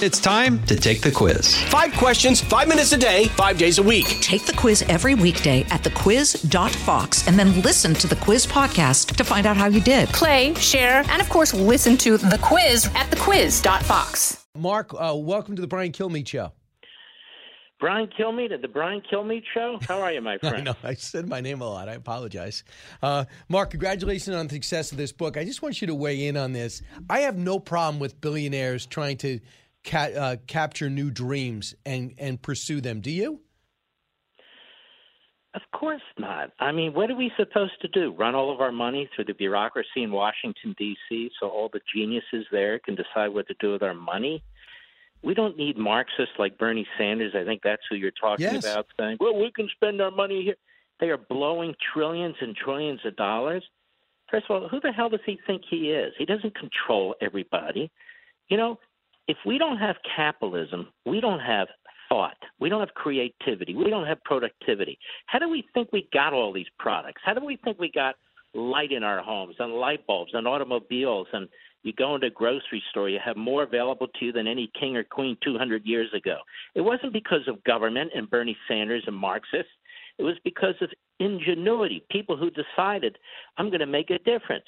It's time to take the quiz. Five questions, five minutes a day, five days a week. Take the quiz every weekday at thequiz.fox and then listen to the quiz podcast to find out how you did. Play, share, and of course, listen to the quiz at thequiz.fox. Mark, uh, welcome to the Brian Kilmeade Show. Brian Kilmeade at the Brian Kilmeade Show. How are you, my friend? I know I said my name a lot. I apologize. Uh, Mark, congratulations on the success of this book. I just want you to weigh in on this. I have no problem with billionaires trying to ca- uh, capture new dreams and and pursue them. Do you? Of course not. I mean, what are we supposed to do? Run all of our money through the bureaucracy in Washington, D.C., so all the geniuses there can decide what to do with our money? We don't need Marxists like Bernie Sanders. I think that's who you're talking Yes. about, saying, well, we can spend our money here. They are blowing trillions and trillions of dollars. First of all, who the hell does he think he is? He doesn't control everybody. You know, if we don't have capitalism, we don't have thought. We don't have creativity. We don't have productivity. How do we think we got all these products? How do we think we got light in our homes and light bulbs and automobiles and you go into a grocery store, you have more available to you than any king or queen 200 years ago. It wasn't because of government and Bernie Sanders and Marxists. It was because of ingenuity, people who decided, I'm going to make a difference.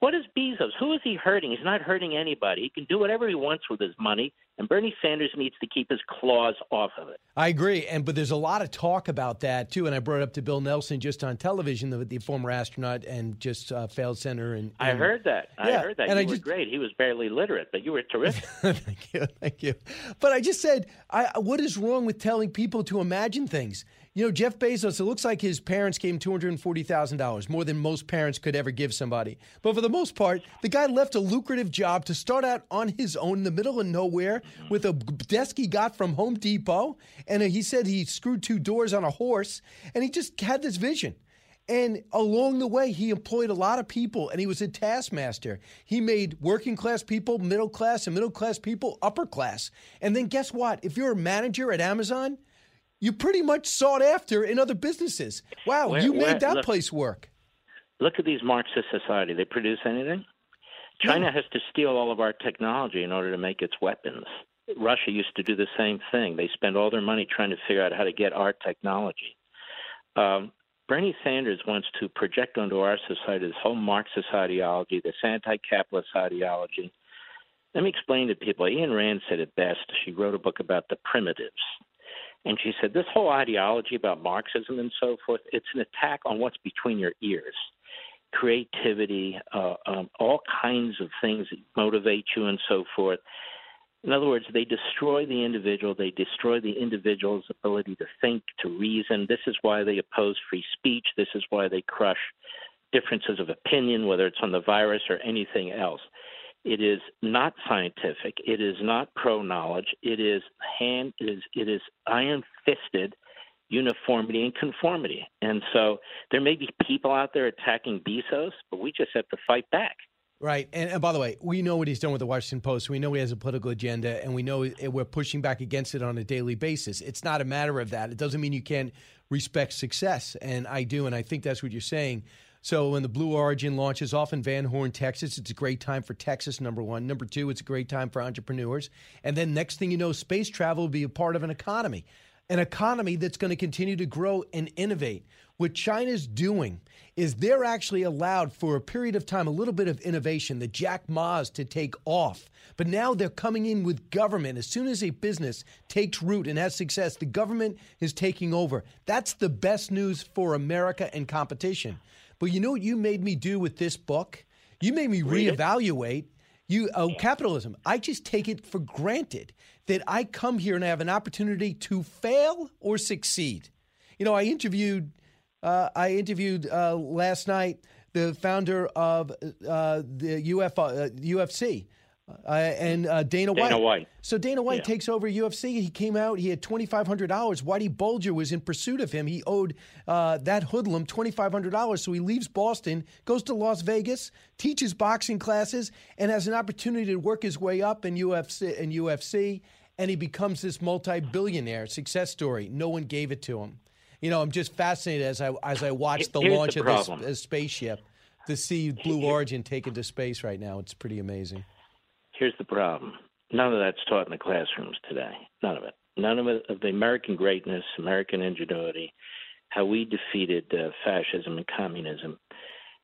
What is Bezos? Who is he hurting? He's not hurting anybody. He can do whatever he wants with his money, and Bernie Sanders needs to keep his claws off of it. I agree, and but there's a lot of talk about that too. And I brought it up to Bill Nelson just on television, the, the former astronaut and just uh, failed center. And, I heard that. I Yeah, heard that. and you I were just- great. He was barely literate, but you were terrific. thank you, thank you. But I just said, I, what is wrong with telling people to imagine things? You know, Jeff Bezos. It looks like his parents gave him two hundred and forty thousand dollars, more than most parents could ever give somebody. But for the most part, the guy left a lucrative job to start out on his own in the middle of nowhere with a desk he got from Home Depot, and he said he screwed two doors on a horse, and he just had this vision. And along the way, he employed a lot of people and he was a taskmaster. He made working class people middle class and middle class people upper class. And then guess what? If you're a manager at Amazon, you pretty much sought after in other businesses. Wow, Where- you made where- that look- place work. Look at these Marxist society. They produce anything? China has to steal all of our technology in order to make its weapons. Russia used to do the same thing. They spend all their money trying to figure out how to get our technology. Um, Bernie Sanders wants to project onto our society this whole Marxist ideology, this anti-capitalist ideology. Let me explain to people. Ayn Rand said it best. She wrote a book about the primitives. And she said this whole ideology about Marxism and so forth, it's an attack on what's between your ears creativity, uh, um, all kinds of things that motivate you and so forth. In other words, they destroy the individual. They destroy the individual's ability to think, to reason. This is why they oppose free speech. This is why they crush differences of opinion, whether it's on the virus or anything else. It is not scientific. It is not pro knowledge. It is hand. It is it is iron fisted uniformity and conformity. And so there may be people out there attacking Bezos, but we just have to fight back. Right. And, and by the way, we know what he's done with the Washington Post. We know he has a political agenda, and we know we're pushing back against it on a daily basis. It's not a matter of that. It doesn't mean you can't respect success. And I do, and I think that's what you're saying. So when the Blue Origin launches off in Van Horn, Texas, it's a great time for Texas, number one. Number two, it's a great time for entrepreneurs. And then next thing you know, space travel will be a part of an economy an economy that's going to continue to grow and innovate. What China's doing is they're actually allowed for a period of time a little bit of innovation, the Jack Ma's to take off. But now they're coming in with government. As soon as a business takes root and has success, the government is taking over. That's the best news for America and competition. But you know what you made me do with this book? You made me reevaluate you oh, capitalism. I just take it for granted that I come here and I have an opportunity to fail or succeed. You know, I interviewed uh, I interviewed uh, last night the founder of uh, the UF, uh, UFC. Uh, and uh, Dana White. Dana White. So Dana White Yeah. takes over UFC. He came out. He had twenty five hundred dollars. Whitey Bulger was in pursuit of him. He owed uh, that hoodlum twenty five hundred dollars. So he leaves Boston, goes to Las Vegas, teaches boxing classes, and has an opportunity to work his way up in UFC. In UFC, and he becomes this multi billionaire success story. No one gave it to him. You know, I'm just fascinated as I as I watch the Here's the launch of this, this spaceship to see Blue Origin taken to space right now. It's pretty amazing. Here's the problem None of that's taught in the classrooms today. None of it. None of it of the American greatness, American ingenuity, how we defeated uh, fascism and communism,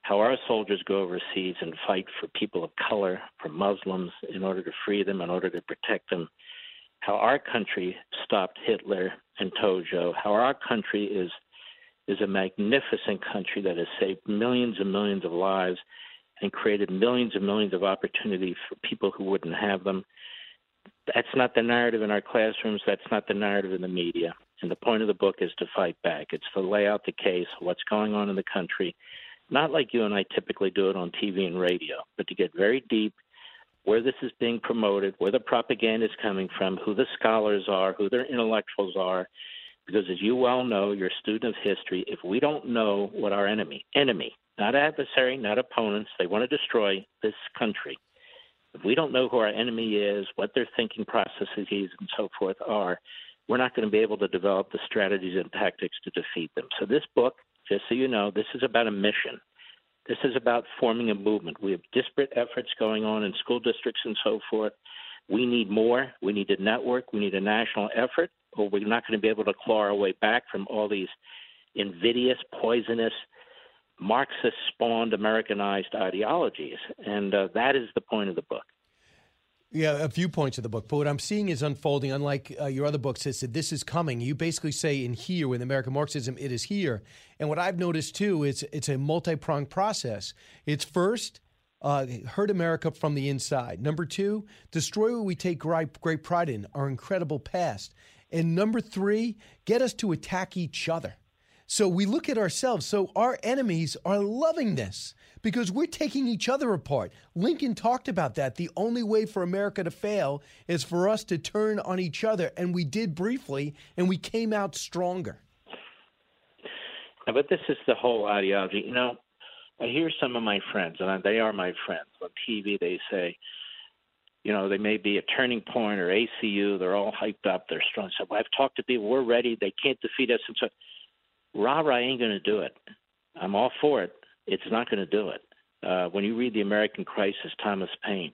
how our soldiers go overseas and fight for people of color, for Muslims, in order to free them, in order to protect them, how our country stopped Hitler and Tojo, how our country is is a magnificent country that has saved millions and millions of lives and created millions and millions of opportunities for people who wouldn't have them. That's not the narrative in our classrooms. That's not the narrative in the media. And the point of the book is to fight back. It's to lay out the case, what's going on in the country, not like you and I typically do it on TV and radio, but to get very deep where this is being promoted, where the propaganda is coming from, who the scholars are, who their intellectuals are. Because as you well know, you're a student of history, if we don't know what our enemy, enemy, not adversary, not opponents, they want to destroy this country. If we don't know who our enemy is, what their thinking processes and so forth are, we're not going to be able to develop the strategies and tactics to defeat them. So this book, just so you know, this is about a mission. This is about forming a movement. We have disparate efforts going on in school districts and so forth. We need more. We need a network. We need a national effort, or we're not going to be able to claw our way back from all these invidious, poisonous, Marxist spawned Americanized ideologies. And uh, that is the point of the book. Yeah, a few points of the book. But what I'm seeing is unfolding, unlike uh, your other books, that said this is coming. You basically say in here, with American Marxism, it is here. And what I've noticed too is it's a multi pronged process. It's first, uh, hurt America from the inside. Number two, destroy what we take great, great pride in, our incredible past. And number three, get us to attack each other. So we look at ourselves. So our enemies are loving this because we're taking each other apart. Lincoln talked about that. The only way for America to fail is for us to turn on each other. And we did briefly, and we came out stronger. But this is the whole ideology. You know, I hear some of my friends, and they are my friends on TV, they say, you know, they may be a turning point or ACU. They're all hyped up. They're strong. So I've talked to people. We're ready. They can't defeat us. And so, rah rah ain't going to do it. I'm all for it it's not going to do it. Uh, when you read The American Crisis, Thomas Paine,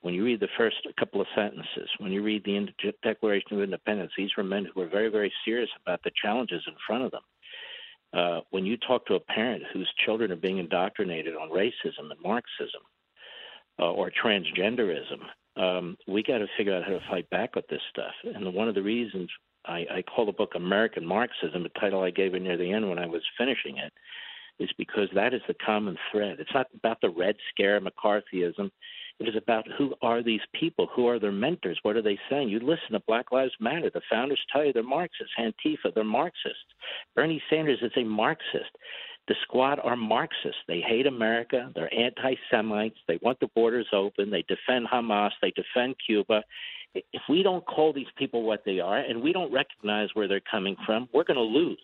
when you read the first couple of sentences, when you read the Declaration of Independence, these were men who were very, very serious about the challenges in front of them. Uh, when you talk to a parent whose children are being indoctrinated on racism and Marxism uh, or transgenderism, um, we got to figure out how to fight back with this stuff. And one of the reasons I, I call the book American Marxism, the title I gave it near the end when I was finishing it, is because that is the common thread. It's not about the Red Scare, McCarthyism. It is about who are these people? Who are their mentors? What are they saying? You listen to Black Lives Matter. The founders tell you they're Marxists. Antifa, they're Marxists. Bernie Sanders is a Marxist. The squad are Marxists. They hate America. They're anti Semites. They want the borders open. They defend Hamas. They defend Cuba. If we don't call these people what they are and we don't recognize where they're coming from, we're going to lose.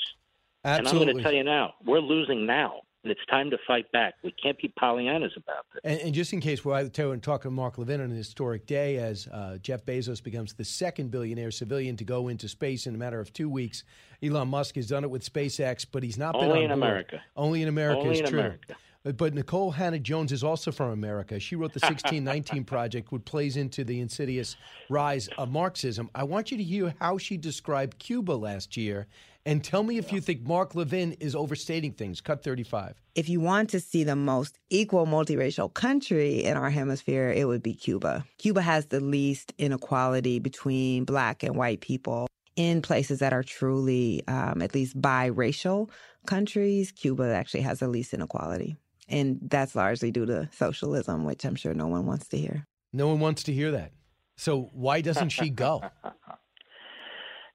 Absolutely. And I'm going to tell you now, we're losing now. And it's time to fight back. We can't be Pollyannas about this. And, and just in case, we're talking to Mark Levin on an historic day as uh, Jeff Bezos becomes the second billionaire civilian to go into space in a matter of two weeks. Elon Musk has done it with SpaceX, but he's not Only been in board. America. Only in America Only is in true. America. But Nikole Hannah-Jones is also from America. She wrote the 1619 Project, which plays into the insidious rise of Marxism. I want you to hear how she described Cuba last year and tell me if you think Mark Levin is overstating things. Cut 35. If you want to see the most equal multiracial country in our hemisphere, it would be Cuba. Cuba has the least inequality between black and white people. In places that are truly, um, at least biracial countries, Cuba actually has the least inequality. And that's largely due to socialism, which I'm sure no one wants to hear. No one wants to hear that. So why doesn't she go?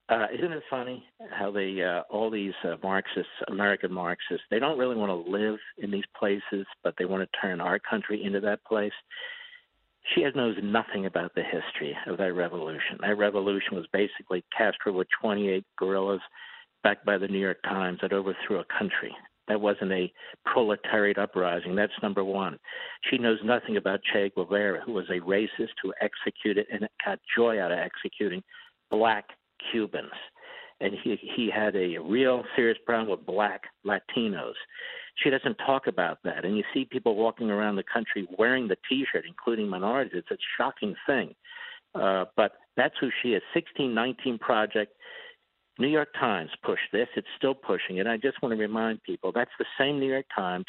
Uh, isn't it funny how they uh, all these uh, Marxists, American Marxists, they don't really want to live in these places, but they want to turn our country into that place. She knows nothing about the history of that revolution. That revolution was basically Castro with 28 guerrillas, backed by the New York Times, that overthrew a country. That wasn't a proletariat uprising. That's number one. She knows nothing about Che Guevara, who was a racist who executed and got joy out of executing black Cubans. And he, he had a real serious problem with black Latinos. She doesn't talk about that. And you see people walking around the country wearing the t shirt, including minorities. It's a shocking thing. Uh, but that's who she is. 1619 Project. New York Times pushed this. It's still pushing it. I just want to remind people that's the same New York Times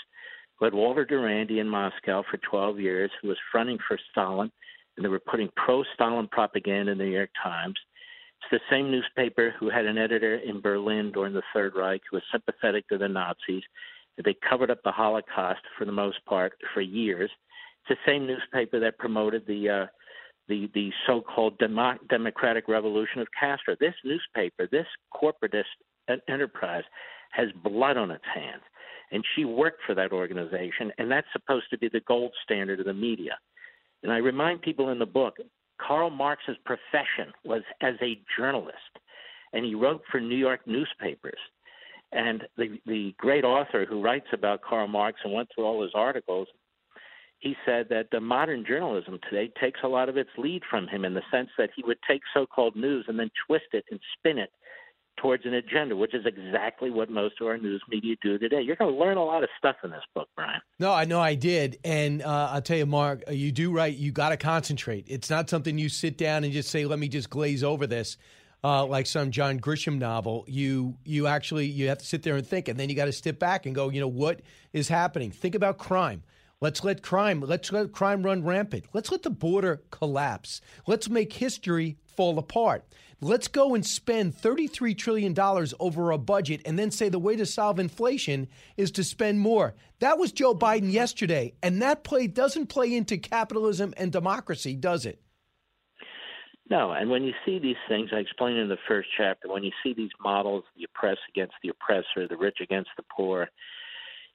who had Walter Duranty in Moscow for 12 years, who was fronting for Stalin, and they were putting pro Stalin propaganda in the New York Times. It's the same newspaper who had an editor in Berlin during the Third Reich who was sympathetic to the Nazis. They covered up the Holocaust for the most part for years. It's the same newspaper that promoted the uh, the the so-called demo- democratic revolution of Castro. This newspaper, this corporatist enterprise, has blood on its hands, and she worked for that organization, and that's supposed to be the gold standard of the media. And I remind people in the book, Karl Marx's profession was as a journalist, and he wrote for New York newspapers. And the the great author who writes about Karl Marx and went through all his articles he said that the modern journalism today takes a lot of its lead from him in the sense that he would take so-called news and then twist it and spin it towards an agenda, which is exactly what most of our news media do today. You're going to learn a lot of stuff in this book, Brian. No, I know I did, and uh, I'll tell you, Mark, uh, you do right. You got to concentrate. It's not something you sit down and just say, "Let me just glaze over this." Uh, like some John Grisham novel, you you actually you have to sit there and think, and then you got to step back and go, you know, what is happening? Think about crime. Let's let crime, let's let crime run rampant. Let's let the border collapse. Let's make history fall apart. Let's go and spend $33 trillion over a budget and then say the way to solve inflation is to spend more. That was Joe Biden yesterday. And that play doesn't play into capitalism and democracy, does it? No, and when you see these things, I explained in the first chapter, when you see these models, the oppressed against the oppressor, the rich against the poor,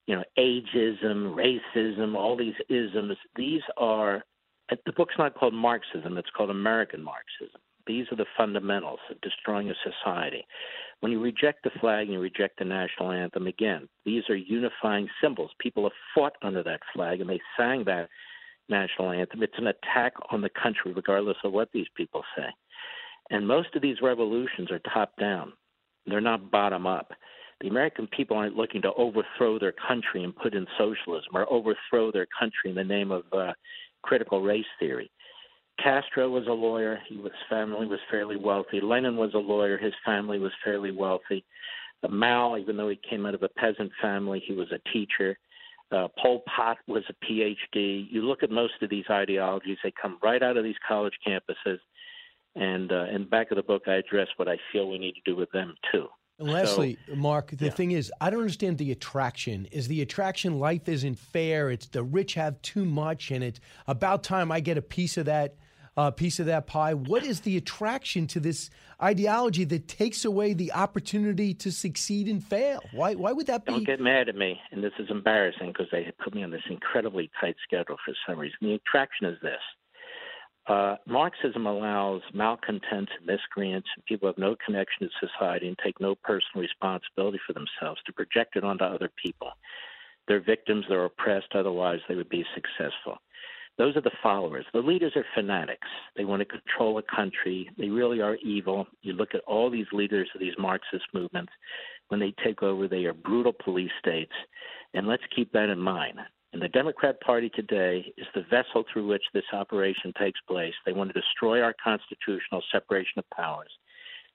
you know, ageism, racism, all these isms. These are the book's not called Marxism; it's called American Marxism. These are the fundamentals of destroying a society. When you reject the flag and you reject the national anthem, again, these are unifying symbols. People have fought under that flag and they sang that national anthem. It's an attack on the country, regardless of what these people say. And most of these revolutions are top down, they're not bottom up. The American people aren't looking to overthrow their country and put in socialism or overthrow their country in the name of uh, critical race theory. Castro was a lawyer. He, his family was fairly wealthy. Lenin was a lawyer. His family was fairly wealthy. Uh, Mao, even though he came out of a peasant family, he was a teacher. Uh, Pol Pot was a PhD. You look at most of these ideologies; they come right out of these college campuses. And uh, in the back of the book, I address what I feel we need to do with them too. And lastly, so, Mark, the yeah. thing is, I don't understand the attraction. Is the attraction life isn't fair? It's the rich have too much, and it's about time I get a piece of that uh, piece of that pie. What is the attraction to this ideology that takes away the opportunity to succeed and fail? Why? Why would that be? Don't get mad at me, and this is embarrassing because they put me on this incredibly tight schedule for some reason. The attraction is this: uh, Marxism allows malcontents, and miscreants, and people who have no connection to society and take no personal responsibility for themselves to project it onto other people. They're victims, they're oppressed, otherwise, they would be successful. Those are the followers. The leaders are fanatics. They want to control a country. They really are evil. You look at all these leaders of these Marxist movements. When they take over, they are brutal police states. And let's keep that in mind. And the Democrat Party today is the vessel through which this operation takes place. They want to destroy our constitutional separation of powers.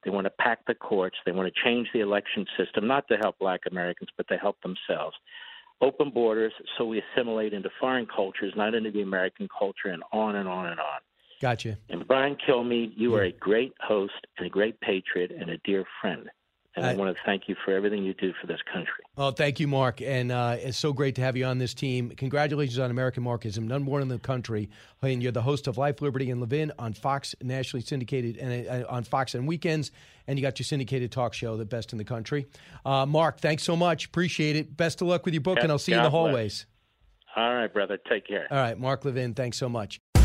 They want to pack the courts. They want to change the election system, not to help black Americans, but to help themselves. Open borders so we assimilate into foreign cultures, not into the American culture, and on and on and on. Gotcha. And Brian Kilmeade, you are a great host and a great patriot and a dear friend. And I, I want to thank you for everything you do for this country. Oh, thank you, Mark. And uh, it's so great to have you on this team. Congratulations on American Marxism, none more in the country. And you're the host of Life, Liberty, and Levin on Fox, nationally syndicated, and uh, on Fox on weekends. And you got your syndicated talk show, the best in the country. Uh, Mark, thanks so much. Appreciate it. Best of luck with your book, and I'll see God you in the hallways. Bless. All right, brother. Take care. All right, Mark Levin, thanks so much.